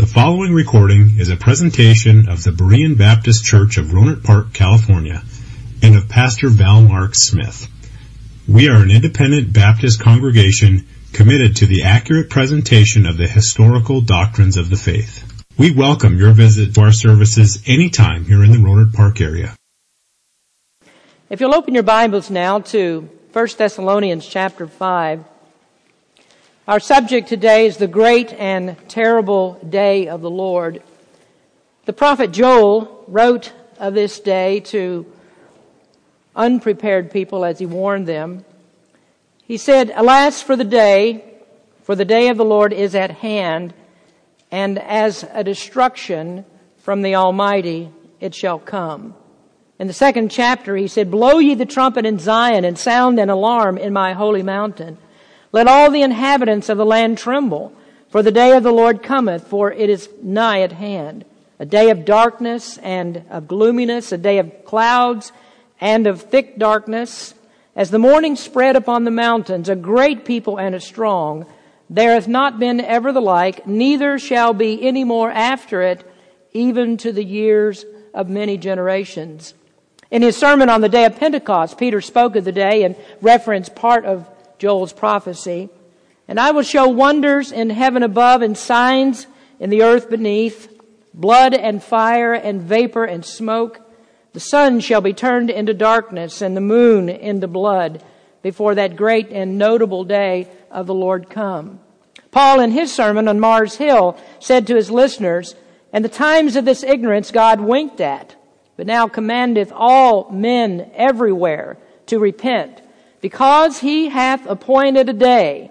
The following recording is a presentation of the Berean Baptist Church of Rohnert Park, California, and of Pastor Val Mark Smith. We are an independent Baptist congregation committed to the accurate presentation of the historical doctrines of the faith. We welcome your visit to our services anytime here in the Rohnert Park area. If you'll open your Bibles now to 1 Thessalonians chapter 5. Our subject today is the great and terrible day of the Lord. The prophet Joel wrote of this day to unprepared people as he warned them. He said, Alas for the day, for the day of the Lord is at hand, and as a destruction from the Almighty it shall come. In the second chapter, he said, Blow ye the trumpet in Zion and sound an alarm in my holy mountain. Let all the inhabitants of the land tremble, for the day of the Lord cometh, for it is nigh at hand. A day of darkness and of gloominess, a day of clouds and of thick darkness. As the morning spread upon the mountains, a great people and a strong, there hath not been ever the like, neither shall be any more after it, even to the years of many generations. In his sermon on the day of Pentecost, Peter spoke of the day and referenced part of Joel's prophecy. And I will show wonders in heaven above and signs in the earth beneath, blood and fire and vapor and smoke. The sun shall be turned into darkness and the moon into blood before that great and notable day of the Lord come. Paul in his sermon on Mars Hill said to his listeners, And the times of this ignorance God winked at, but now commandeth all men everywhere to repent because he hath appointed a day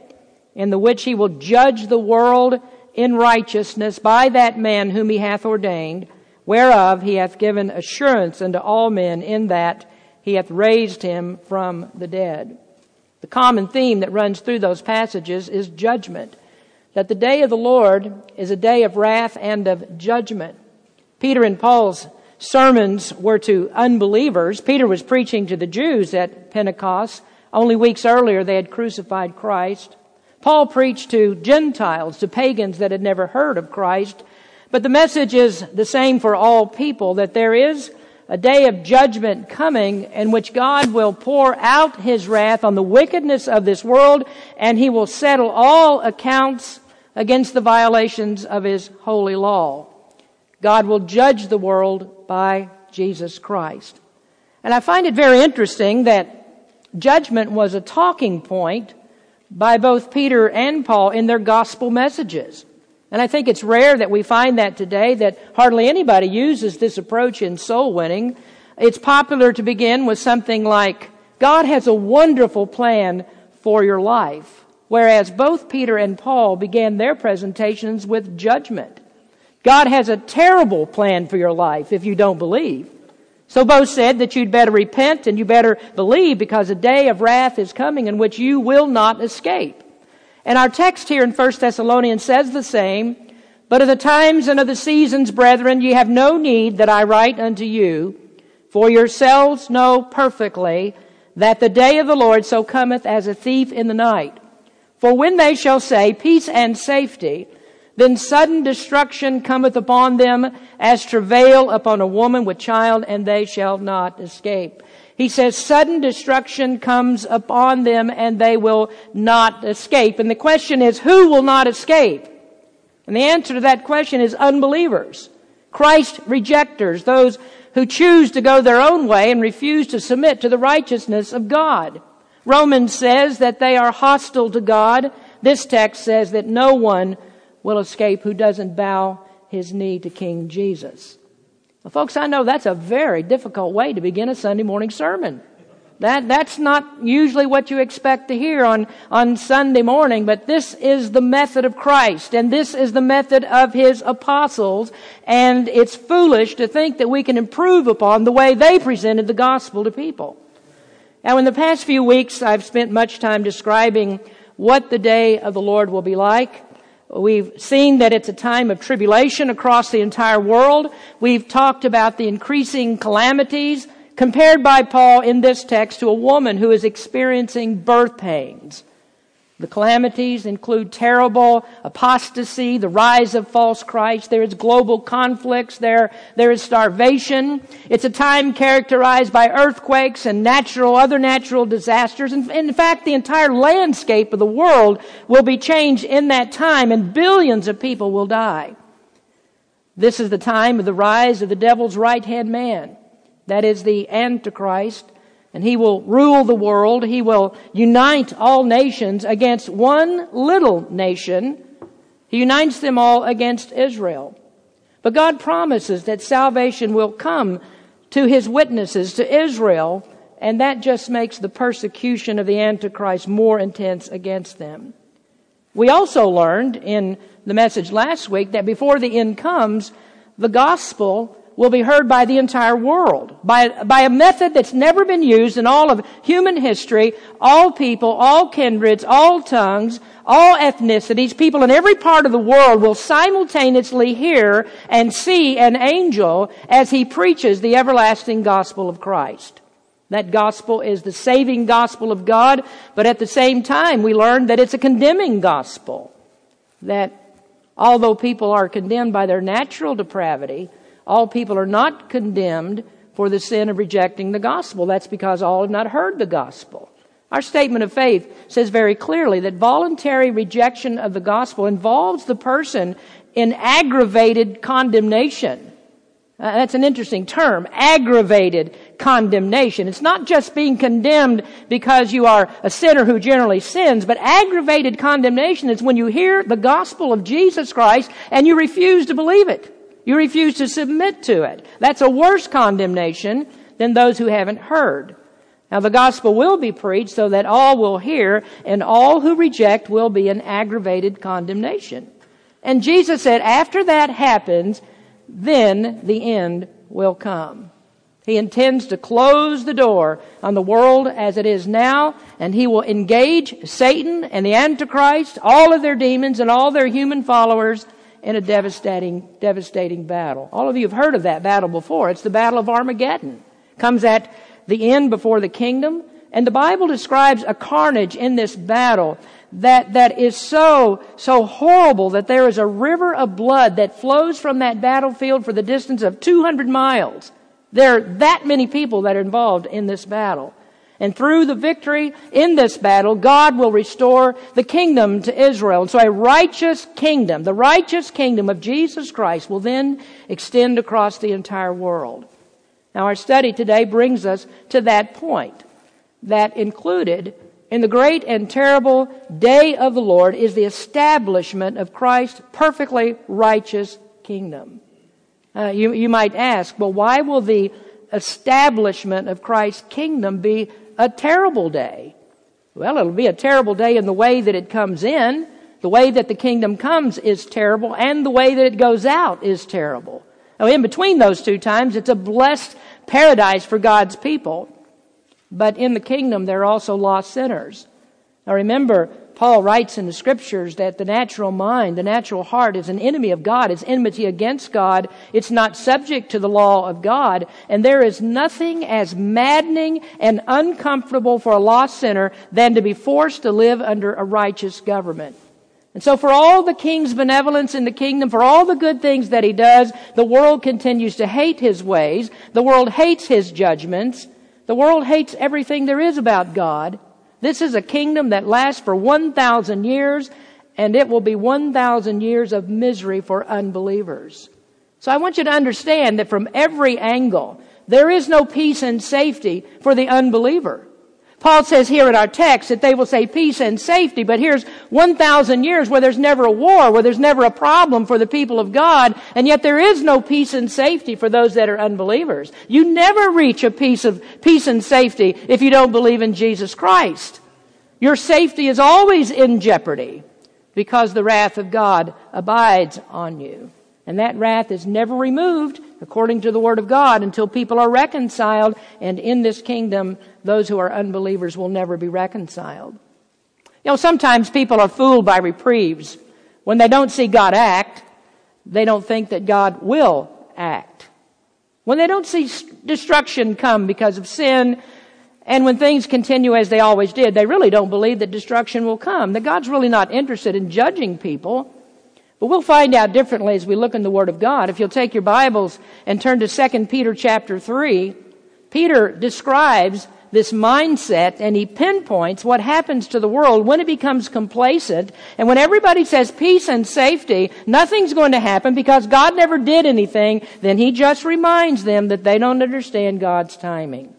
in the which he will judge the world in righteousness by that man whom he hath ordained, whereof he hath given assurance unto all men in that he hath raised him from the dead. The common theme that runs through those passages is judgment. That the day of the Lord is a day of wrath and of judgment. Peter and Paul's sermons were to unbelievers. Peter was preaching to the Jews at Pentecost. Only weeks earlier, they had crucified Christ. Paul preached to Gentiles, to pagans that had never heard of Christ. But the message is the same for all people that there is a day of judgment coming in which God will pour out his wrath on the wickedness of this world and he will settle all accounts against the violations of his holy law. God will judge the world by Jesus Christ. And I find it very interesting that judgment was a talking point by both Peter and Paul in their gospel messages. And I think it's rare that we find that today, that hardly anybody uses this approach in soul winning. It's popular to begin with something like, God has a wonderful plan for your life. Whereas both Peter and Paul began their presentations with judgment. God has a terrible plan for your life if you don't believe. So both said that you'd better repent and you better believe because a day of wrath is coming in which you will not escape. And our text here in 1 Thessalonians says the same. But of the times and of the seasons, brethren, ye have no need that I write unto you, for yourselves know perfectly that the day of the Lord so cometh as a thief in the night. For when they shall say peace and safety, then sudden destruction cometh upon them as travail upon a woman with child, and they shall not escape. He says sudden destruction comes upon them and they will not escape. And the question is, who will not escape? And the answer to that question is unbelievers. Christ rejectors, those who choose to go their own way and refuse to submit to the righteousness of God. Romans says that they are hostile to God. This text says that no one will escape who doesn't bow his knee to King Jesus. Well, folks, I know that's a very difficult way to begin a Sunday morning sermon. That, that's not usually what you expect to hear on, on Sunday morning, but this is the method of Christ, and this is the method of His apostles, and it's foolish to think that we can improve upon the way they presented the gospel to people. Now, in the past few weeks, I've spent much time describing what the day of the Lord will be like. We've seen that it's a time of tribulation across the entire world. We've talked about the increasing calamities compared by Paul in this text to a woman who is experiencing birth pains. The calamities include terrible apostasy, the rise of false Christ. There is global conflicts. There, there is starvation. It's a time characterized by earthquakes and natural, other natural disasters. And in fact, the entire landscape of the world will be changed in that time and billions of people will die. This is the time of the rise of the devil's right hand man. That is the Antichrist and he will rule the world. He will unite all nations against one little nation. He unites them all against Israel. But God promises that salvation will come to his witnesses, to Israel, and that just makes the persecution of the Antichrist more intense against them. We also learned in the message last week that before the end comes, the gospel will be heard by the entire world by, by a method that's never been used in all of human history. All people, all kindreds, all tongues, all ethnicities, people in every part of the world will simultaneously hear and see an angel as he preaches the everlasting gospel of Christ. That gospel is the saving gospel of God, but at the same time we learn that it's a condemning gospel. That although people are condemned by their natural depravity, all people are not condemned for the sin of rejecting the gospel. That's because all have not heard the gospel. Our statement of faith says very clearly that voluntary rejection of the gospel involves the person in aggravated condemnation. Uh, that's an interesting term, aggravated condemnation. It's not just being condemned because you are a sinner who generally sins, but aggravated condemnation is when you hear the gospel of Jesus Christ and you refuse to believe it. You refuse to submit to it. That's a worse condemnation than those who haven't heard. Now the gospel will be preached so that all will hear and all who reject will be in aggravated condemnation. And Jesus said after that happens, then the end will come. He intends to close the door on the world as it is now, and he will engage Satan and the Antichrist, all of their demons and all their human followers in a devastating, devastating battle. All of you have heard of that battle before. It's the Battle of Armageddon. Comes at the end before the kingdom. And the Bible describes a carnage in this battle that, that is so, so horrible that there is a river of blood that flows from that battlefield for the distance of 200 miles. There are that many people that are involved in this battle. And through the victory in this battle, God will restore the kingdom to Israel. And so a righteous kingdom, the righteous kingdom of Jesus Christ will then extend across the entire world. Now our study today brings us to that point that included in the great and terrible day of the Lord is the establishment of Christ's perfectly righteous kingdom. Uh, you, you might ask, well, why will the establishment of Christ's kingdom be a terrible day. Well, it'll be a terrible day in the way that it comes in. The way that the kingdom comes is terrible, and the way that it goes out is terrible. Now, in between those two times, it's a blessed paradise for God's people. But in the kingdom, there are also lost sinners. Now, remember, Paul writes in the scriptures that the natural mind, the natural heart is an enemy of God. It's enmity against God. It's not subject to the law of God. And there is nothing as maddening and uncomfortable for a lost sinner than to be forced to live under a righteous government. And so for all the king's benevolence in the kingdom, for all the good things that he does, the world continues to hate his ways. The world hates his judgments. The world hates everything there is about God. This is a kingdom that lasts for 1,000 years, and it will be 1,000 years of misery for unbelievers. So I want you to understand that from every angle, there is no peace and safety for the unbeliever. Paul says here in our text that they will say peace and safety, but here's 1,000 years where there's never a war, where there's never a problem for the people of God, and yet there is no peace and safety for those that are unbelievers. You never reach a peace of peace and safety if you don't believe in Jesus Christ. Your safety is always in jeopardy because the wrath of God abides on you. And that wrath is never removed, according to the Word of God, until people are reconciled. And in this kingdom, those who are unbelievers will never be reconciled. You know, sometimes people are fooled by reprieves. When they don't see God act, they don't think that God will act. When they don't see destruction come because of sin And when things continue as they always did, they really don't believe that destruction will come. That God's really not interested in judging people. But we'll find out differently as we look in the Word of God. If you'll take your Bibles and turn to 2 Peter chapter 3, Peter describes this mindset and he pinpoints what happens to the world when it becomes complacent and when everybody says peace and safety, nothing's going to happen because God never did anything, then he just reminds them that they don't understand God's timing.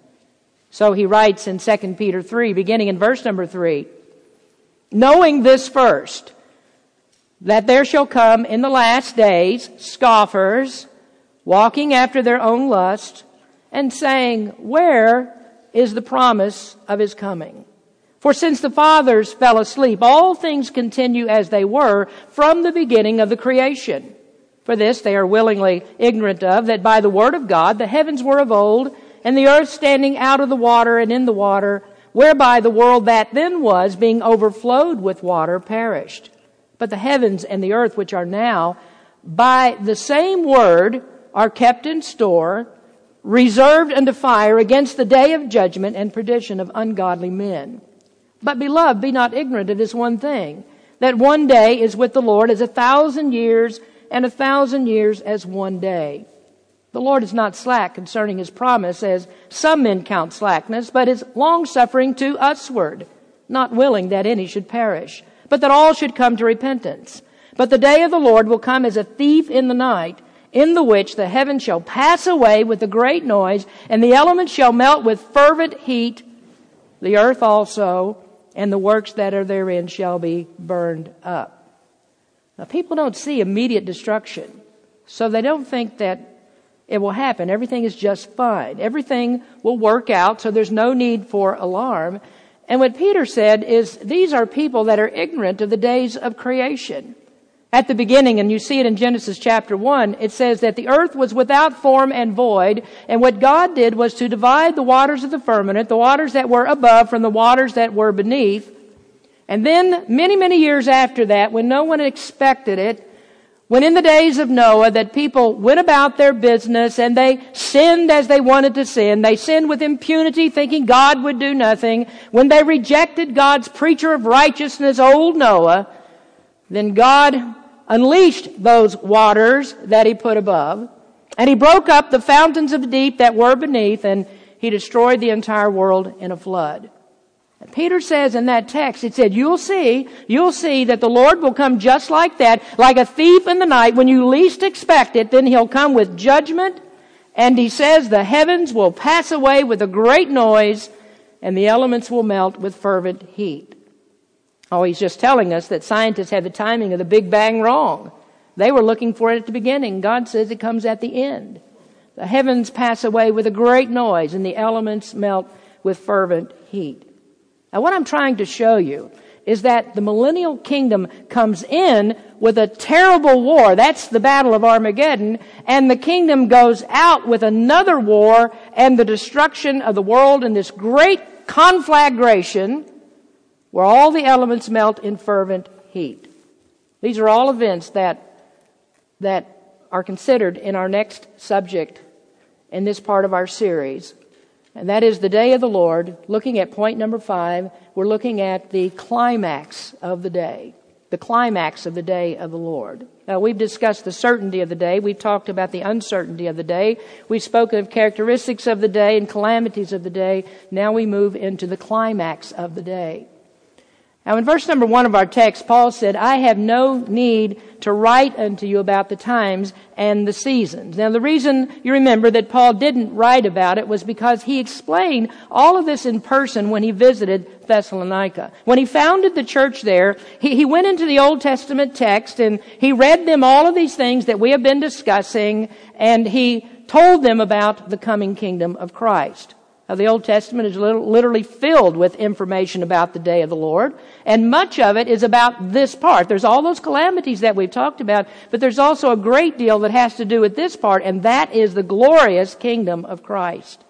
So he writes in 2 Peter 3, beginning in verse number 3, knowing this first, that there shall come in the last days scoffers, walking after their own lust, and saying, Where is the promise of his coming? For since the fathers fell asleep, all things continue as they were from the beginning of the creation. For this they are willingly ignorant of, that by the word of God the heavens were of old, and the earth standing out of the water and in the water, whereby the world that then was, being overflowed with water, perished. But the heavens and the earth, which are now, by the same word, are kept in store, reserved unto fire against the day of judgment and perdition of ungodly men. But beloved, be not ignorant of this one thing, that one day is with the Lord as a thousand years, and a thousand years as one day. The Lord is not slack concerning his promise, as some men count slackness, but is longsuffering to usward, not willing that any should perish but that all should come to repentance. But the day of the Lord will come as a thief in the night, in the which the heavens shall pass away with a great noise, and the elements shall melt with fervent heat, the earth also, and the works that are therein shall be burned up. Now, people don't see immediate destruction, so they don't think that it will happen. Everything is just fine. Everything will work out, so there's no need for alarm. And what Peter said is these are people that are ignorant of the days of creation. At the beginning, and you see it in Genesis chapter 1, it says that the earth was without form and void, and what God did was to divide the waters of the firmament, the waters that were above from the waters that were beneath. And then, many, many years after that, when no one expected it, when in the days of Noah that people went about their business and they sinned as they wanted to sin, they sinned with impunity thinking God would do nothing, when they rejected God's preacher of righteousness, old Noah, then God unleashed those waters that he put above, and he broke up the fountains of the deep that were beneath, and he destroyed the entire world in a flood. Peter says in that text, it said, you'll see, you'll see that the Lord will come just like that, like a thief in the night. When you least expect it, then he'll come with judgment. And he says the heavens will pass away with a great noise and the elements will melt with fervent heat. Oh, he's just telling us that scientists had the timing of the Big Bang wrong. They were looking for it at the beginning. God says it comes at the end. The heavens pass away with a great noise and the elements melt with fervent heat. Now what I'm trying to show you is that the millennial kingdom comes in with a terrible war. That's the battle of Armageddon. And the kingdom goes out with another war and the destruction of the world in this great conflagration where all the elements melt in fervent heat. These are all events that, that are considered in our next subject in this part of our series. And that is the day of the Lord. Looking at point number five, we're looking at the climax of the day. The climax of the day of the Lord. Now, we've discussed the certainty of the day. We've talked about the uncertainty of the day. We've spoken of characteristics of the day and calamities of the day. Now we move into the climax of the day. Now, in verse number one of our text, Paul said, I have no need to write unto you about the times and the seasons. Now, the reason you remember that Paul didn't write about it was because he explained all of this in person when he visited Thessalonica. When he founded the church there, he, he went into the Old Testament text and he read them all of these things that we have been discussing and he told them about the coming kingdom of Christ. Now, the Old Testament is literally filled with information about the day of the Lord, and much of it is about this part. There's all those calamities that we've talked about, but there's also a great deal that has to do with this part, and that is the glorious kingdom of Christ.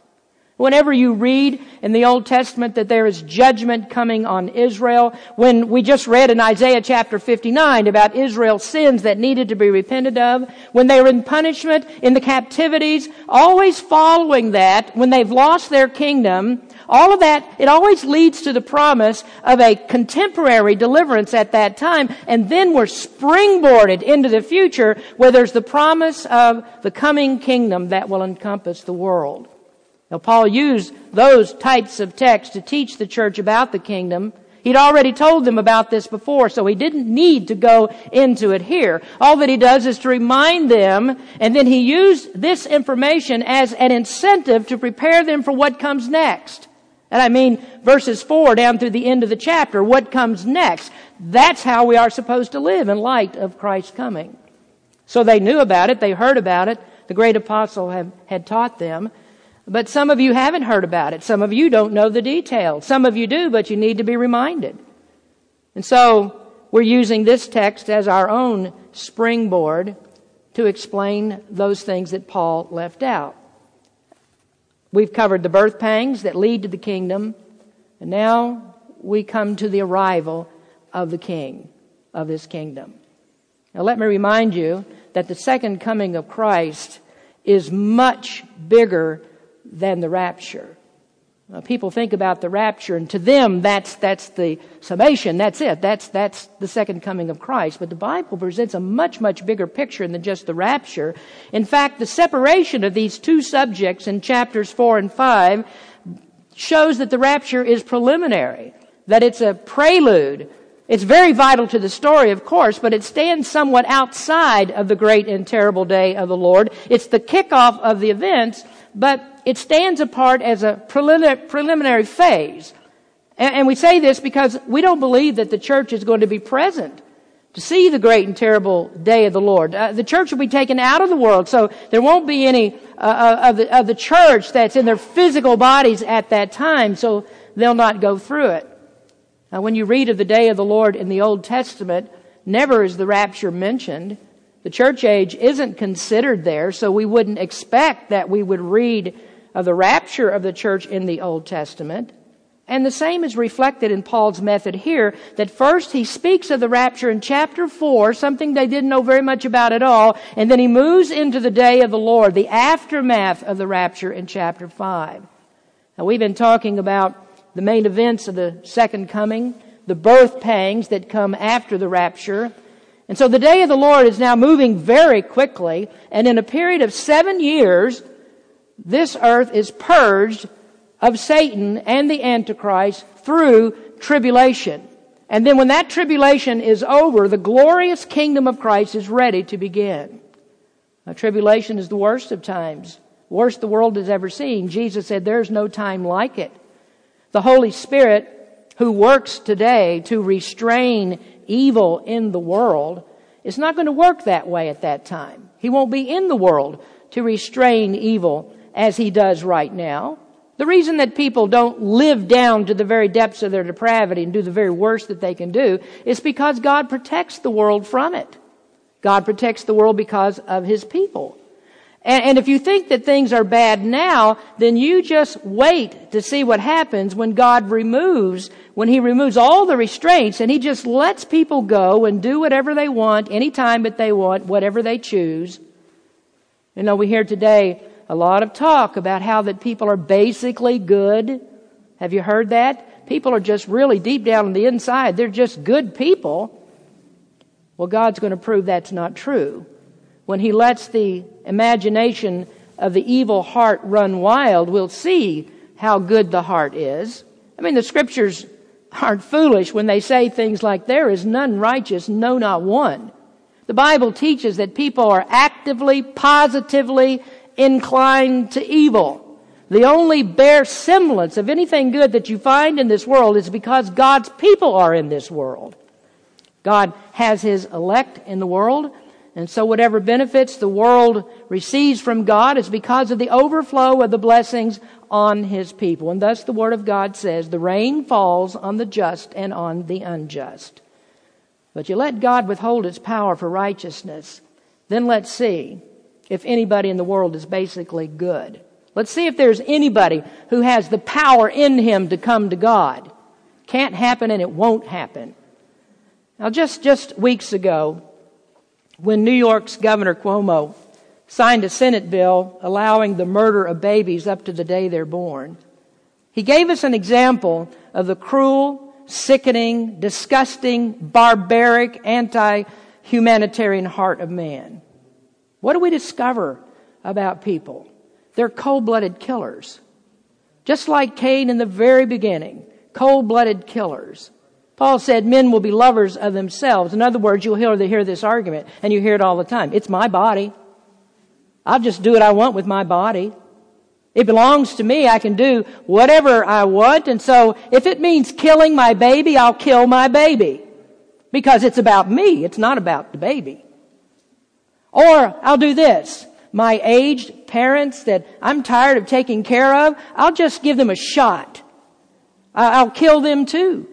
Whenever you read in the Old Testament that there is judgment coming on Israel, when we just read in Isaiah chapter 59 about Israel's sins that needed to be repented of, when they were in punishment, in the captivities, always following that, when they've lost their kingdom, all of that, it always leads to the promise of a contemporary deliverance at that time, and then we're springboarded into the future where there's the promise of the coming kingdom that will encompass the world. Now, Paul used those types of texts to teach the church about the kingdom. He'd already told them about this before, so he didn't need to go into it here. All that he does is to remind them, and then he used this information as an incentive to prepare them for what comes next. And I mean verses 4 down through the end of the chapter, what comes next. That's how we are supposed to live in light of Christ's coming. So they knew about it, they heard about it, the great apostle had taught them. But some of you haven't heard about it. Some of you don't know the details. Some of you do, but you need to be reminded. And so we're using this text as our own springboard to explain those things that Paul left out. We've covered the birth pangs that lead to the kingdom, and now we come to the arrival of the king of this kingdom. Now let me remind you that the second coming of Christ is much bigger than the rapture. Now, people think about the rapture, and to them, that's, that's the summation. That's it. That's, that's the second coming of Christ. But the Bible presents a much, much bigger picture than just the rapture. In fact, the separation of these two subjects in chapters 4 and 5 shows that the rapture is preliminary, that it's a prelude. It's very vital to the story, of course, but it stands somewhat outside of the great and terrible day of the Lord. It's the kickoff of the events, but it stands apart as a preliminary phase. And we say this because we don't believe that the church is going to be present to see the great and terrible day of the Lord. Uh, the church will be taken out of the world, so there won't be any uh, uh, of, the, of the church that's in their physical bodies at that time, so they'll not go through it. Now, when you read of the day of the Lord in the Old Testament, never is the rapture mentioned. The church age isn't considered there, so we wouldn't expect that we would read of the rapture of the church in the Old Testament. And the same is reflected in Paul's method here, that first he speaks of the rapture in chapter 4, something they didn't know very much about at all, and then he moves into the day of the Lord, the aftermath of the rapture in chapter 5. Now we've been talking about the main events of the second coming, the birth pangs that come after the rapture, and so the day of the Lord is now moving very quickly, and in a period of seven years, this earth is purged of Satan and the Antichrist through tribulation. And then when that tribulation is over, the glorious kingdom of Christ is ready to begin. Now, tribulation is the worst of times, worst the world has ever seen. Jesus said, There's no time like it. The Holy Spirit, who works today to restrain evil in the world, it's not going to work that way at that time. He won't be in the world to restrain evil as he does right now. The reason that people don't live down to the very depths of their depravity and do the very worst that they can do is because God protects the world from it. God protects the world because of his people. And, and, if you think that things are bad now, then you just wait to see what happens when God removes, when He removes all the restraints and He just lets people go and do whatever they want, anytime that they want, whatever they choose. You know, we hear today a lot of talk about how that people are basically good. Have you heard that? People are just really deep down on the inside. They're just good people. Well, God's going to prove that's not true when he lets the imagination of the evil heart run wild, we'll see how good the heart is. I mean, the scriptures aren't foolish when they say things like, there is none righteous, no, not one. The Bible teaches that people are actively, positively inclined to evil. The only bare semblance of anything good that you find in this world is because God's people are in this world. God has His elect in the world, and so whatever benefits the world receives from God is because of the overflow of the blessings on his people. And thus the word of God says, the rain falls on the just and on the unjust. But you let God withhold his power for righteousness, then let's see if anybody in the world is basically good. Let's see if there's anybody who has the power in him to come to God. Can't happen and it won't happen. Now just, just weeks ago, when New York's Governor Cuomo signed a Senate bill allowing the murder of babies up to the day they're born, he gave us an example of the cruel, sickening, disgusting, barbaric, anti-humanitarian heart of man. What do we discover about people? They're cold-blooded killers. Just like Cain in the very beginning. Cold-blooded killers. Paul said men will be lovers of themselves. In other words, you'll hear, this argument, and you hear it all the time. It's my body. I'll just do what I want with my body. It belongs to me. I can do whatever I want. And so if it means killing my baby, I'll kill my baby. Because it's about me. It's not about the baby. Or I'll do this my aged parents that I'm tired of taking care of, I'll just give them a shot. I'll kill them too.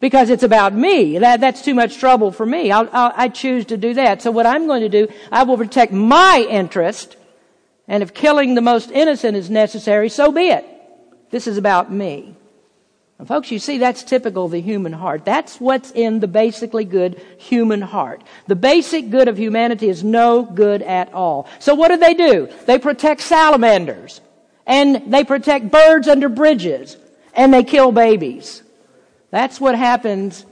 Because it's about me. That, that's too much trouble for me. I'll, I'll, I choose to do that. So what I'm going to do, I will protect my interest. And if killing the most innocent is necessary, so be it. This is about me. And folks, you see, that's typical of the human heart. That's what's in the basically good human heart. The basic good of humanity is no good at all. So what do they do? They protect salamanders. And they protect birds under bridges. And they kill babies. That's what happens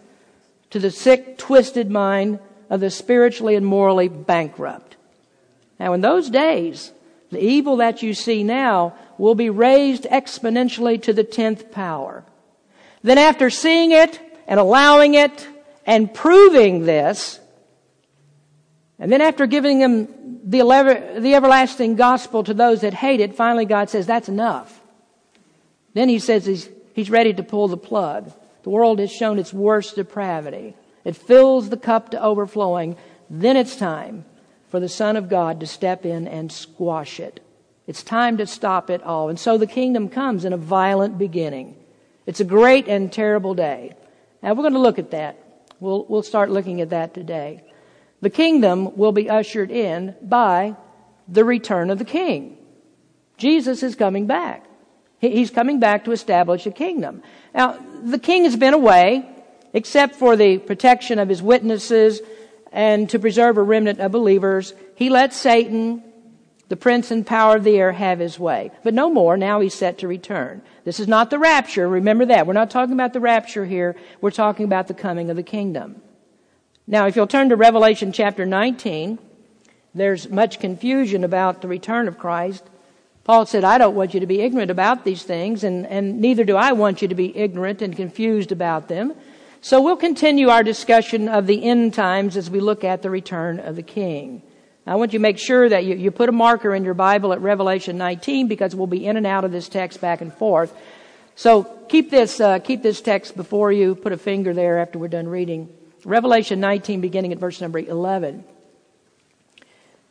to the sick, twisted mind of the spiritually and morally bankrupt. Now in those days, the evil that you see now will be raised exponentially to the tenth power. Then after seeing it and allowing it and proving this, and then after giving them the, the everlasting gospel to those that hate it, finally God says, that's enough. Then he says he's, he's ready to pull the plug. The world has shown its worst depravity. It fills the cup to overflowing. Then it's time for the Son of God to step in and squash it. It's time to stop it all. And so the kingdom comes in a violent beginning. It's a great and terrible day. Now we're going to look at that. We'll, we'll start looking at that today. The kingdom will be ushered in by the return of the king. Jesus is coming back. He's coming back to establish a kingdom. Now, the king has been away, except for the protection of his witnesses and to preserve a remnant of believers. He let Satan the prince and power of the air have his way. But no more. Now he's set to return. This is not the rapture. Remember that. We're not talking about the rapture here. We're talking about the coming of the kingdom. Now, if you'll turn to Revelation chapter 19, there's much confusion about the return of Christ. Paul said, I don't want you to be ignorant about these things, and, and neither do I want you to be ignorant and confused about them. So we'll continue our discussion of the end times as we look at the return of the King. I want you to make sure that you, you put a marker in your Bible at Revelation 19 because we'll be in and out of this text back and forth. So keep this, uh, keep this text before you. Put a finger there after we're done reading. Revelation 19 beginning at verse number 11.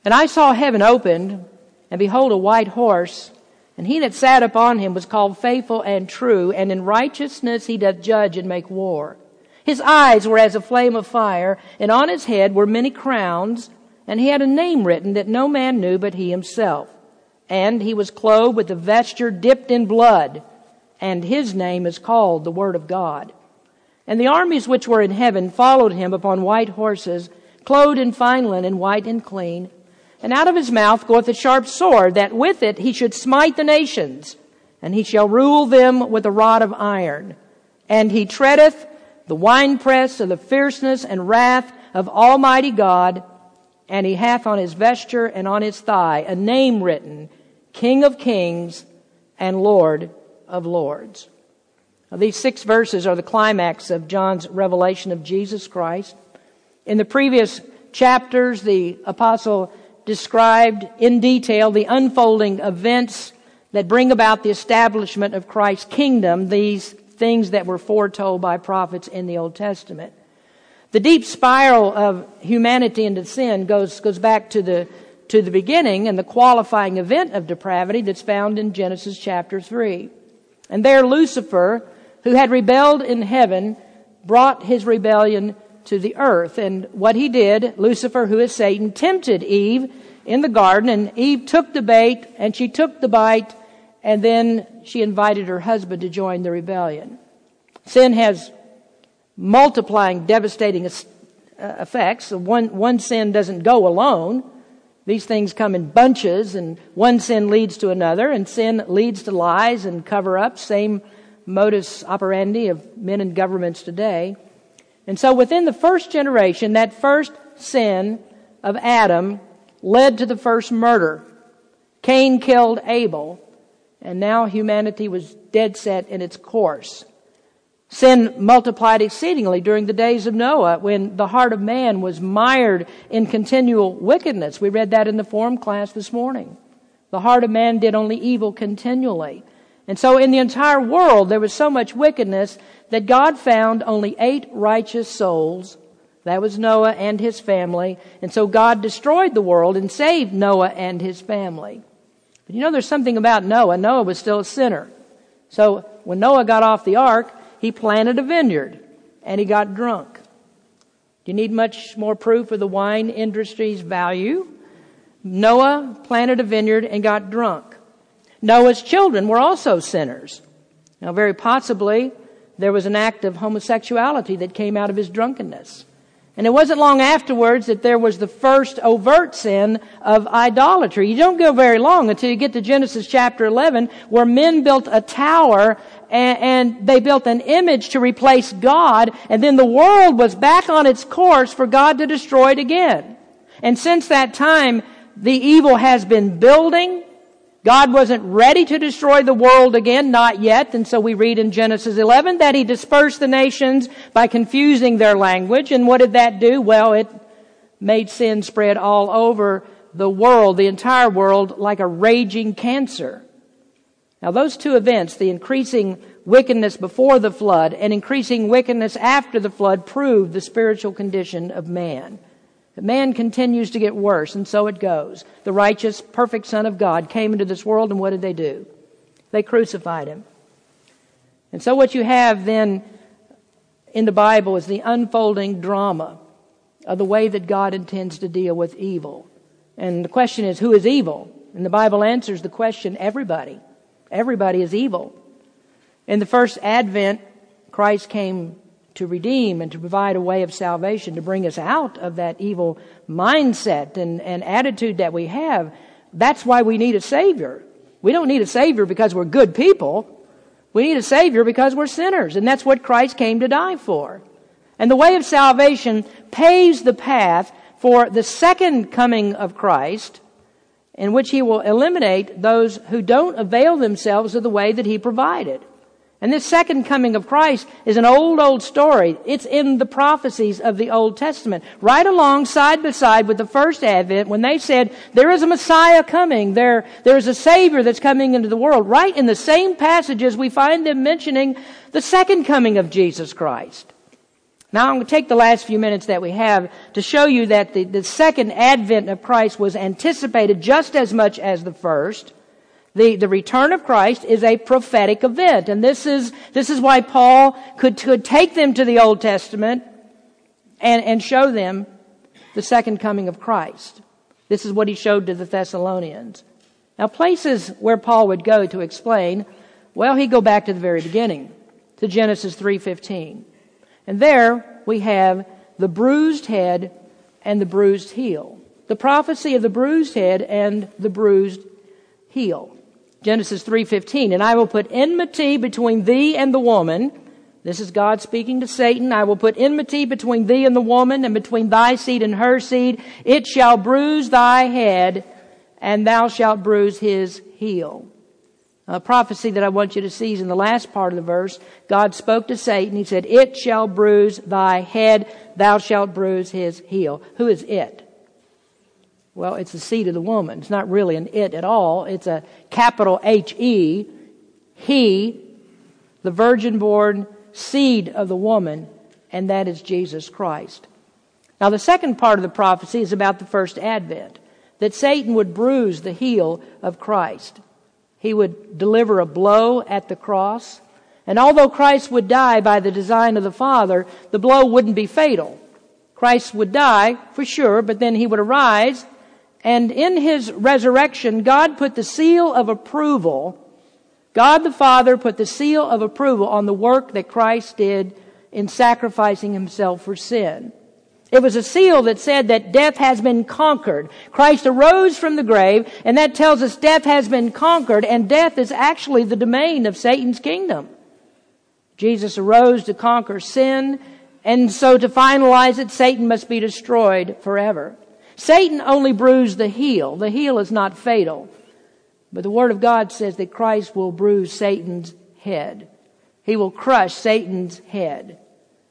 And I saw heaven opened and behold a white horse and he that sat upon him was called faithful and true and in righteousness he doth judge and make war. His eyes were as a flame of fire and on his head were many crowns and he had a name written that no man knew but he himself. And he was clothed with a vesture dipped in blood, and his name is called the Word of God. And the armies which were in heaven followed him upon white horses, clothed in fine linen, white and clean. And out of his mouth goeth a sharp sword, that with it he should smite the nations, and he shall rule them with a rod of iron. And he treadeth the winepress of the fierceness and wrath of Almighty God, and he hath on his vesture and on his thigh a name written, King of Kings and Lord of Lords. Now, these six verses are the climax of John's revelation of Jesus Christ. In the previous chapters, the apostle described in detail the unfolding events that bring about the establishment of Christ's kingdom, these things that were foretold by prophets in the Old Testament. The deep spiral of humanity into sin goes, goes back to the, to the beginning and the qualifying event of depravity that's found in Genesis chapter 3. And there Lucifer, who had rebelled in heaven, brought his rebellion to the earth. And what he did, Lucifer, who is Satan, tempted Eve in the garden and Eve took the bait and she took the bite and then she invited her husband to join the rebellion. Sin has multiplying, devastating uh, effects. One, one sin doesn't go alone. These things come in bunches, and one sin leads to another, and sin leads to lies and cover ups. Same modus operandi of men and governments today. And so within the first generation, that first sin of Adam led to the first murder. Cain killed Abel, and now humanity was dead set in its course. Sin multiplied exceedingly during the days of Noah when the heart of man was mired in continual wickedness. We read that in the form class this morning. The heart of man did only evil continually. And so in the entire world there was so much wickedness that God found only eight righteous souls. That was Noah and his family. And so God destroyed the world and saved Noah and his family. But you know there's something about Noah. Noah was still a sinner. So when Noah got off the ark, he planted a vineyard and he got drunk. Do you need much more proof of the wine industry's value? Noah planted a vineyard and got drunk. Noah's children were also sinners. Now, very possibly, there was an act of homosexuality that came out of his drunkenness. And it wasn't long afterwards that there was the first overt sin of idolatry. You don't go very long until you get to Genesis chapter 11 where men built a tower and, and, they built an image to replace God and then the world was back on its course for God to destroy it again. And since that time, the evil has been building God wasn't ready to destroy the world again, not yet. And so we read in Genesis 11 that he dispersed the nations by confusing their language. And what did that do? Well, it made sin spread all over the world, the entire world, like a raging cancer. Now those two events, the increasing wickedness before the flood and increasing wickedness after the flood, prove the spiritual condition of man. But man continues to get worse, and so it goes. The righteous, perfect Son of God came into this world, and what did they do? They crucified him. And so what you have then in the Bible is the unfolding drama of the way that God intends to deal with evil. And the question is, who is evil? And the Bible answers the question, everybody. Everybody is evil. In the first advent, Christ came to redeem and to provide a way of salvation to bring us out of that evil mindset and, and attitude that we have. That's why we need a Savior. We don't need a Savior because we're good people. We need a Savior because we're sinners, and that's what Christ came to die for. And the way of salvation paves the path for the second coming of Christ, in which He will eliminate those who don't avail themselves of the way that He provided. And this second coming of Christ is an old, old story. It's in the prophecies of the Old Testament. Right along, side by side with the first advent, when they said, there is a Messiah coming, there, there's a Savior that's coming into the world. Right in the same passages, we find them mentioning the second coming of Jesus Christ. Now I'm going to take the last few minutes that we have to show you that the, the second advent of Christ was anticipated just as much as the first. The, the return of Christ is a prophetic event. And this is, this is why Paul could, could take them to the Old Testament and, and show them the second coming of Christ. This is what he showed to the Thessalonians. Now places where Paul would go to explain, well, he'd go back to the very beginning, to Genesis 3.15. And there we have the bruised head and the bruised heel. The prophecy of the bruised head and the bruised heel. Genesis 3:15, and I will put enmity between thee and the woman. This is God speaking to Satan. I will put enmity between thee and the woman and between thy seed and her seed. It shall bruise thy head and thou shalt bruise his heel. A prophecy that I want you to see is in the last part of the verse. God spoke to Satan. He said, It shall bruise thy head, thou shalt bruise his heel. Who is it? Well, it's the seed of the woman. It's not really an it at all. It's a capital H E. He, the virgin born seed of the woman, and that is Jesus Christ. Now, the second part of the prophecy is about the first advent that Satan would bruise the heel of Christ. He would deliver a blow at the cross. And although Christ would die by the design of the Father, the blow wouldn't be fatal. Christ would die, for sure, but then he would arise And in his resurrection, God put the seal of approval, God the Father put the seal of approval on the work that Christ did in sacrificing himself for sin. It was a seal that said that death has been conquered. Christ arose from the grave, and that tells us death has been conquered, and death is actually the domain of Satan's kingdom. Jesus arose to conquer sin, and so to finalize it, Satan must be destroyed forever. Satan only bruised the heel. The heel is not fatal. But the Word of God says that Christ will bruise Satan's head. He will crush Satan's head.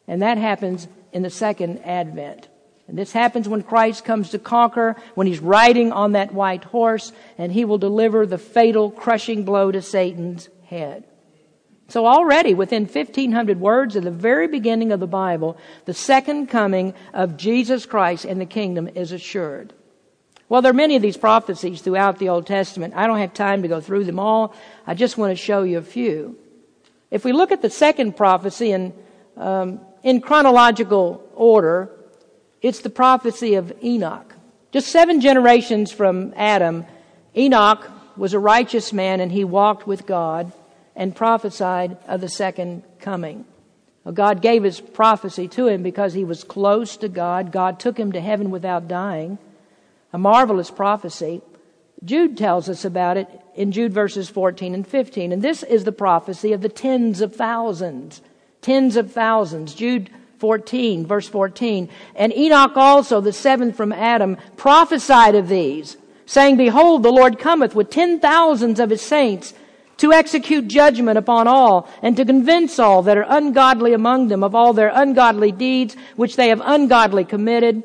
And that happens in the second advent. And this happens when Christ comes to conquer, when he's riding on that white horse, and he will deliver the fatal crushing blow to Satan's head. So already within 1500 words of the very beginning of the Bible, the second coming of Jesus Christ and the kingdom is assured. Well, there are many of these prophecies throughout the Old Testament. I don't have time to go through them all. I just want to show you a few. If we look at the second prophecy in, um, in chronological order, it's the prophecy of Enoch. Just seven generations from Adam, Enoch was a righteous man and he walked with God and prophesied of the second coming. God gave his prophecy to him because he was close to God. God took him to heaven without dying. A marvelous prophecy. Jude tells us about it in Jude verses 14 and 15. And this is the prophecy of the tens of thousands. Tens of thousands. Jude 14, verse 14. And Enoch also, the seventh from Adam, prophesied of these, saying, Behold, the Lord cometh with ten thousands of his saints to execute judgment upon all, and to convince all that are ungodly among them of all their ungodly deeds which they have ungodly committed,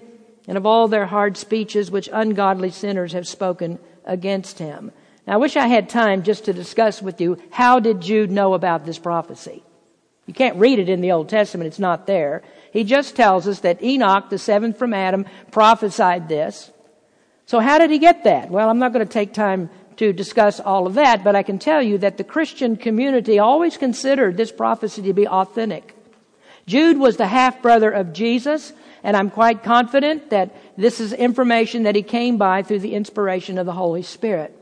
and of all their hard speeches which ungodly sinners have spoken against him. Now, I wish I had time just to discuss with you how did Jude know about this prophecy. You can't read it in the Old Testament, it's not there. He just tells us that Enoch, the seventh from Adam, prophesied this. So how did he get that? Well, I'm not going to take time to discuss all of that, but I can tell you that the Christian community always considered this prophecy to be authentic. Jude was the half brother of Jesus, and I'm quite confident that this is information that he came by through the inspiration of the Holy Spirit.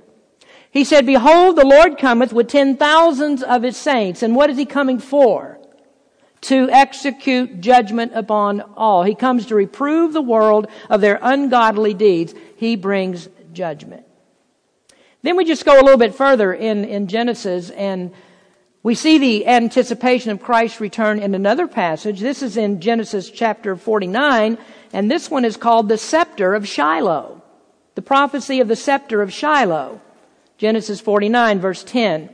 He said, Behold, the Lord cometh with ten thousands of his saints. And what is he coming for? To execute judgment upon all. He comes to reprove the world of their ungodly deeds. He brings judgment. Then we just go a little bit further in, in Genesis and we see the anticipation of Christ's return in another passage. This is in Genesis chapter 49, and this one is called the scepter of Shiloh. The prophecy of the scepter of Shiloh. Genesis 49 verse 10.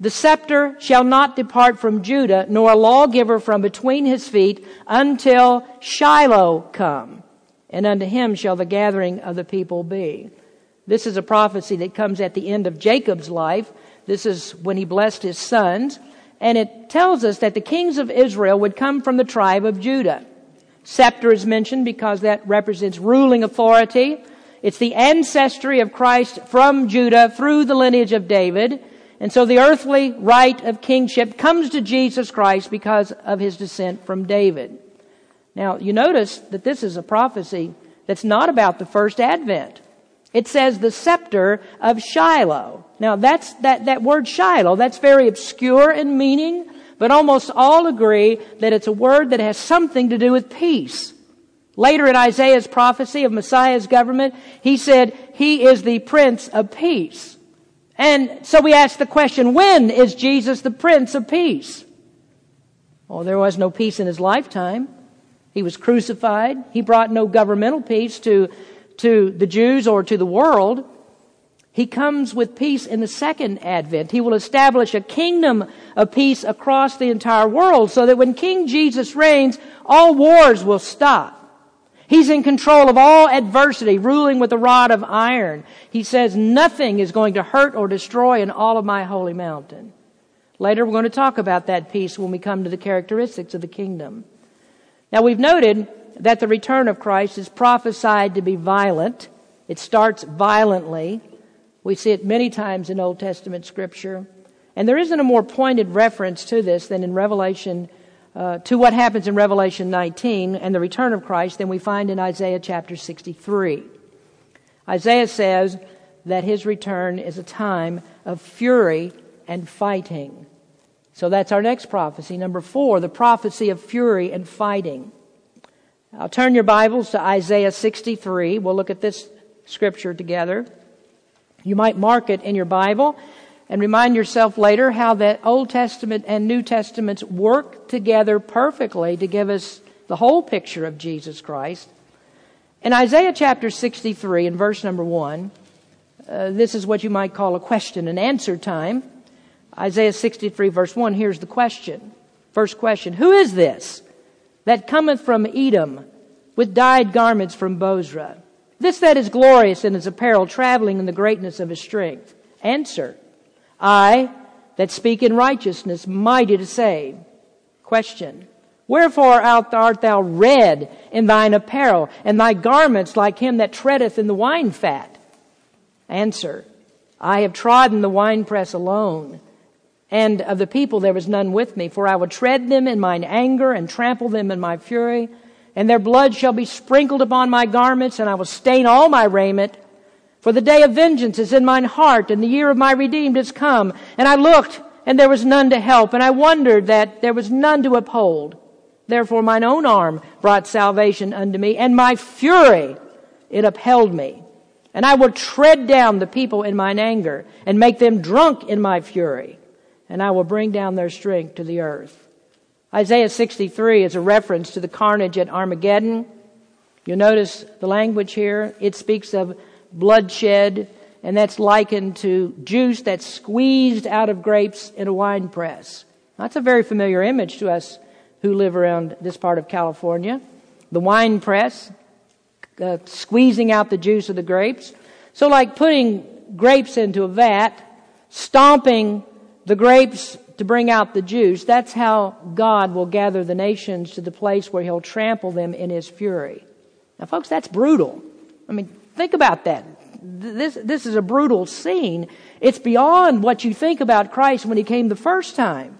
The scepter shall not depart from Judah, nor a lawgiver from between his feet until Shiloh come. And unto him shall the gathering of the people be. This is a prophecy that comes at the end of Jacob's life. This is when he blessed his sons. And it tells us that the kings of Israel would come from the tribe of Judah. Scepter is mentioned because that represents ruling authority. It's the ancestry of Christ from Judah through the lineage of David. And so the earthly right of kingship comes to Jesus Christ because of his descent from David. Now, you notice that this is a prophecy that's not about the first advent. It says the scepter of Shiloh. Now that's, that, that word Shiloh, that's very obscure in meaning, but almost all agree that it's a word that has something to do with peace. Later in Isaiah's prophecy of Messiah's government, he said, He is the Prince of Peace. And so we ask the question, when is Jesus the Prince of Peace? Well, there was no peace in his lifetime. He was crucified. He brought no governmental peace to to the Jews or to the world. He comes with peace in the second advent. He will establish a kingdom of peace across the entire world so that when King Jesus reigns, all wars will stop. He's in control of all adversity, ruling with a rod of iron. He says nothing is going to hurt or destroy in all of my holy mountain. Later we're going to talk about that peace when we come to the characteristics of the kingdom. Now we've noted that the return of Christ is prophesied to be violent. It starts violently. We see it many times in Old Testament scripture. And there isn't a more pointed reference to this than in Revelation, uh, to what happens in Revelation 19 and the return of Christ than we find in Isaiah chapter 63. Isaiah says that his return is a time of fury and fighting. So that's our next prophecy. Number four, the prophecy of fury and fighting. I'll turn your Bibles to Isaiah 63. We'll look at this scripture together. You might mark it in your Bible and remind yourself later how that Old Testament and New Testaments work together perfectly to give us the whole picture of Jesus Christ. In Isaiah chapter 63 and verse number 1, uh, this is what you might call a question and answer time. Isaiah 63 verse 1, here's the question. First question, who is this that cometh from Edom with dyed garments from Bozrah? This that is glorious in his apparel, traveling in the greatness of his strength. Answer, I that speak in righteousness, mighty to save. Question, Wherefore art thou red in thine apparel, and thy garments like him that treadeth in the wine fat? Answer, I have trodden the winepress alone, and of the people there was none with me, for I will tread them in mine anger and trample them in my fury, and their blood shall be sprinkled upon my garments, and I will stain all my raiment. For the day of vengeance is in mine heart, and the year of my redeemed is come. And I looked, and there was none to help, and I wondered that there was none to uphold. Therefore mine own arm brought salvation unto me, and my fury it upheld me. And I will tread down the people in mine anger, and make them drunk in my fury, and I will bring down their strength to the earth. Isaiah 63 is a reference to the carnage at Armageddon. You'll notice the language here. It speaks of bloodshed, and that's likened to juice that's squeezed out of grapes in a wine press. That's a very familiar image to us who live around this part of California. The wine press, uh, squeezing out the juice of the grapes. So, like putting grapes into a vat, stomping the grapes to bring out the juice, that's how God will gather the nations to the place where He'll trample them in His fury. Now, folks, that's brutal. I mean, think about that. This, this is a brutal scene. It's beyond what you think about Christ when He came the first time.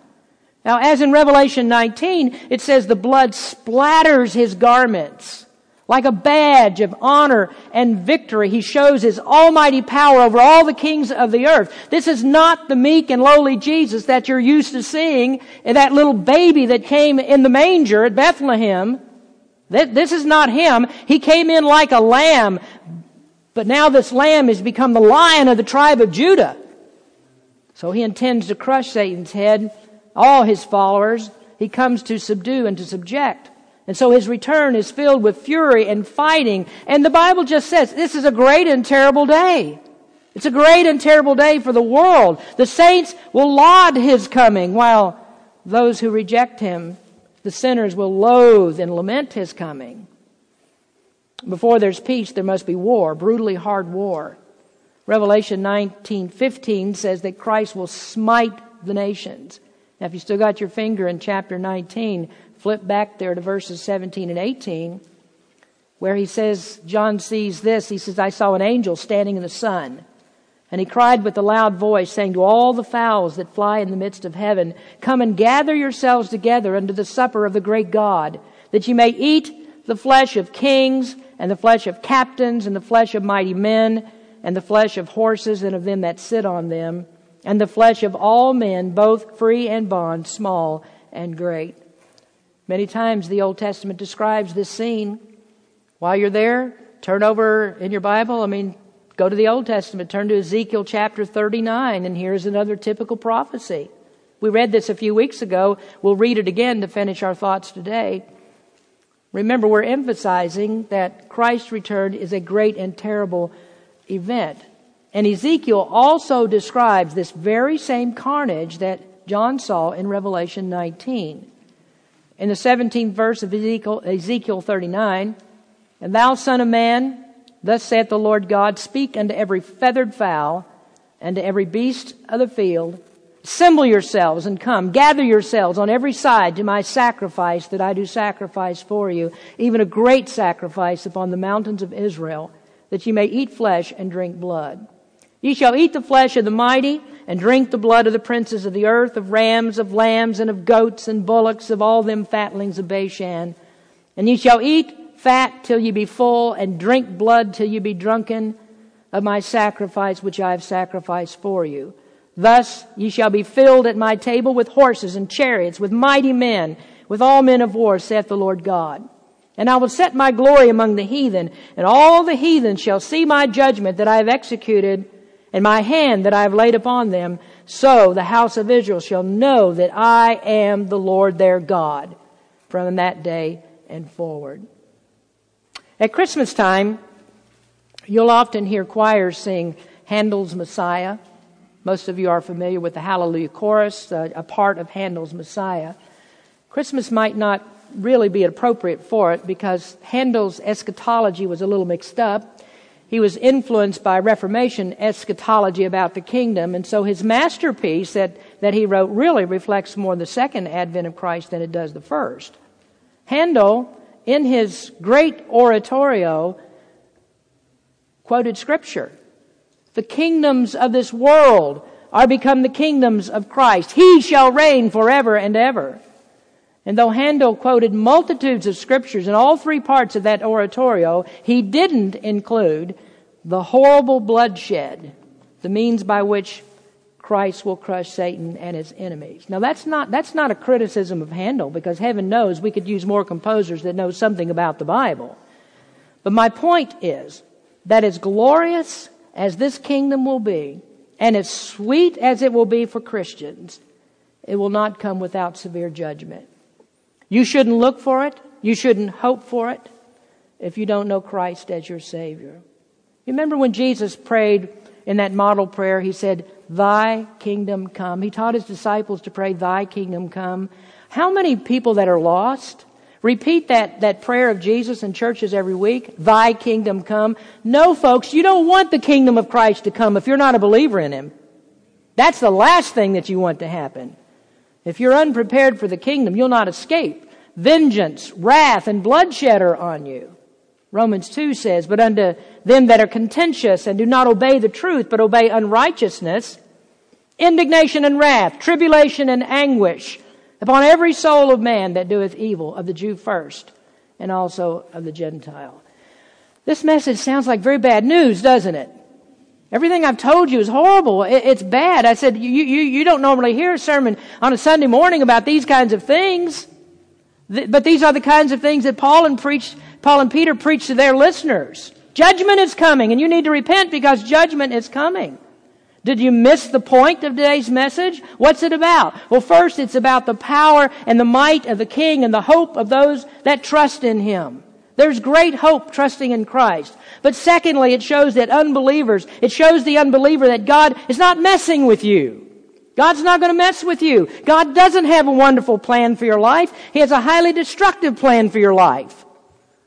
Now, as in Revelation 19, it says the blood splatters his garments. Like a badge of honor and victory, he shows his almighty power over all the kings of the earth. This is not the meek and lowly Jesus that you're used to seeing, that little baby that came in the manger at Bethlehem. This is not him. He came in like a lamb, but now this lamb has become the lion of the tribe of Judah. So he intends to crush Satan's head all his followers, he comes to subdue and to subject. And so his return is filled with fury and fighting. And the Bible just says this is a great and terrible day. It's a great and terrible day for the world. The saints will laud his coming while those who reject him, the sinners will loathe and lament his coming. Before there's peace, there must be war, brutally hard war. Revelation 19:15 says that Christ will smite the nations. Now, if you still got your finger in chapter 19, flip back there to verses 17 and 18, where he says, John sees this. He says, I saw an angel standing in the sun. And he cried with a loud voice, saying to all the fowls that fly in the midst of heaven, Come and gather yourselves together unto the supper of the great God, that ye may eat the flesh of kings, and the flesh of captains, and the flesh of mighty men, and the flesh of horses, and of them that sit on them and the flesh of all men, both free and bond, small and great. Many times the Old Testament describes this scene. While you're there, turn over in your Bible. I mean, go to the Old Testament, turn to Ezekiel chapter 39, and here's another typical prophecy. We read this a few weeks ago. We'll read it again to finish our thoughts today. Remember, we're emphasizing that Christ's return is a great and terrible event. And Ezekiel also describes this very same carnage that John saw in Revelation 19. In the 17th verse of Ezekiel, Ezekiel 39, And thou, son of man, thus saith the Lord God, speak unto every feathered fowl and to every beast of the field, assemble yourselves and come, gather yourselves on every side to my sacrifice that I do sacrifice for you, even a great sacrifice upon the mountains of Israel, that ye may eat flesh and drink blood. Ye shall eat the flesh of the mighty, and drink the blood of the princes of the earth, of rams, of lambs, and of goats, and bullocks, of all them fatlings of Bashan. And ye shall eat fat till ye be full, and drink blood till ye be drunken. of my sacrifice which I have sacrificed for you. Thus ye shall be filled at my table with horses and chariots, with mighty men, with all men of war, saith the Lord God. And I will set my glory among the heathen, and all the heathen shall see my judgment that I have executed, and my hand that I have laid upon them. So the house of Israel shall know that I am the Lord their God from that day and forward. At Christmas time, you'll often hear choirs sing Handel's Messiah. Most of you are familiar with the Hallelujah Chorus, a part of Handel's Messiah. Christmas might not really be appropriate for it because Handel's eschatology was a little mixed up. He was influenced by Reformation eschatology about the kingdom, and so his masterpiece that, that he wrote really reflects more the second advent of Christ than it does the first. Handel in his great oratorio, quoted scripture. The kingdoms of this world are become the kingdoms of Christ. He shall reign forever and ever. And though Handel quoted multitudes of scriptures in all three parts of that oratorio, he didn't include the horrible bloodshed, the means by which Christ will crush Satan and his enemies. Now that's not, that's not a criticism of Handel because heaven knows we could use more composers that know something about the Bible. But my point is that as glorious as this kingdom will be and as sweet as it will be for Christians, it will not come without severe judgment. You shouldn't look for it. You shouldn't hope for it if you don't know Christ as your Savior. You remember when Jesus prayed in that model prayer, he said, Thy kingdom come. He taught his disciples to pray, Thy kingdom come. How many people that are lost repeat that, that prayer of Jesus in churches every week? Thy kingdom come. No, folks, you don't want the kingdom of Christ to come if you're not a believer in him. That's the last thing that you want to happen. If you're unprepared for the kingdom, you'll not escape. Vengeance, wrath, and bloodshed are on you. Romans 2 says, But unto them that are contentious and do not obey the truth, but obey unrighteousness, indignation and wrath, tribulation and anguish upon every soul of man that doeth evil, of the Jew first, and also of the Gentile. This message sounds like very bad news, doesn't it? Everything I've told you is horrible. It's bad. I said, you, you, you don't normally hear a sermon on a Sunday morning about these kinds of things. But these are the kinds of things that Paul and preached Paul and Peter preached to their listeners. Judgment is coming, and you need to repent because judgment is coming. Did you miss the point of today's message? What's it about? Well, first, it's about the power and the might of the King and the hope of those that trust in Him. There's great hope trusting in Christ. But secondly, it shows that unbelievers, it shows the unbeliever that God is not messing with you. God's not going to mess with you. God doesn't have a wonderful plan for your life. He has a highly destructive plan for your life.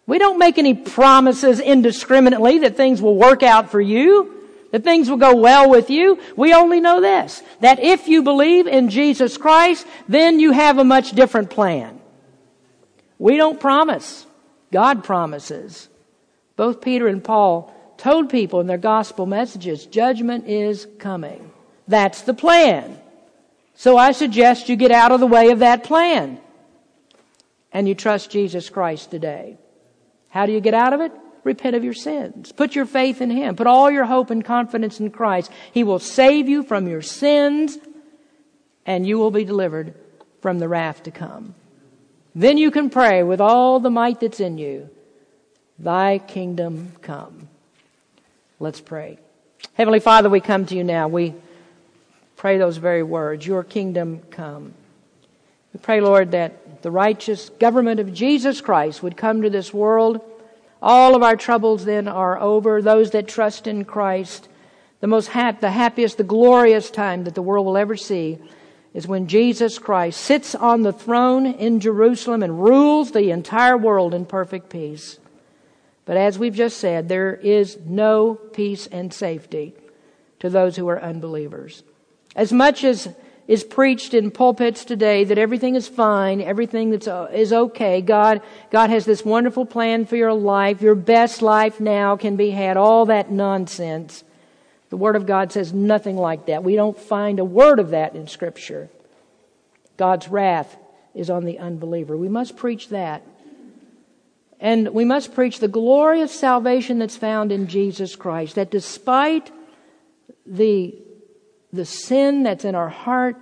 We don't make any promises indiscriminately that things will work out for you, that things will go well with you. We only know this, that if you believe in Jesus Christ, then you have a much different plan. We don't promise. God promises. Both Peter and Paul told people in their gospel messages, judgment is coming. That's the plan. So I suggest you get out of the way of that plan and you trust Jesus Christ today. How do you get out of it? Repent of your sins. Put your faith in Him. Put all your hope and confidence in Christ. He will save you from your sins and you will be delivered from the wrath to come. Then you can pray with all the might that's in you, Thy kingdom come. Let's pray. Heavenly Father, we come to you now. We pray those very words, Your kingdom come. We pray, Lord, that the righteous government of Jesus Christ would come to this world. All of our troubles then are over. Those that trust in Christ, the most hap- the happiest, the glorious time that the world will ever see is when Jesus Christ sits on the throne in Jerusalem and rules the entire world in perfect peace. But as we've just said, there is no peace and safety to those who are unbelievers. As much as is preached in pulpits today that everything is fine, everything that's uh, is okay. God, God has this wonderful plan for your life. Your best life now can be had. All that nonsense. The Word of God says nothing like that. We don't find a word of that in Scripture. God's wrath is on the unbeliever. We must preach that. And we must preach the glorious salvation that's found in Jesus Christ. That despite the, the sin that's in our heart,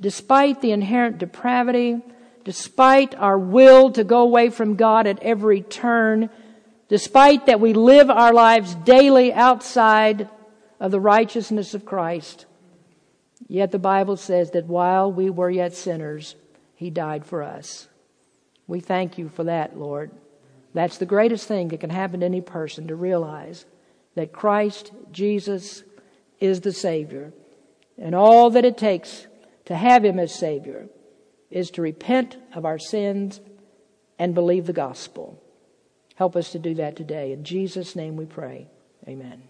despite the inherent depravity, despite our will to go away from God at every turn, despite that we live our lives daily outside of the righteousness of Christ, yet the Bible says that while we were yet sinners, He died for us. We thank you for that, Lord. That's the greatest thing that can happen to any person to realize that Christ Jesus is the Savior. And all that it takes to have Him as Savior is to repent of our sins and believe the gospel. Help us to do that today. In Jesus' name we pray. Amen.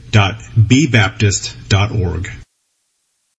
www.bbaptist.org.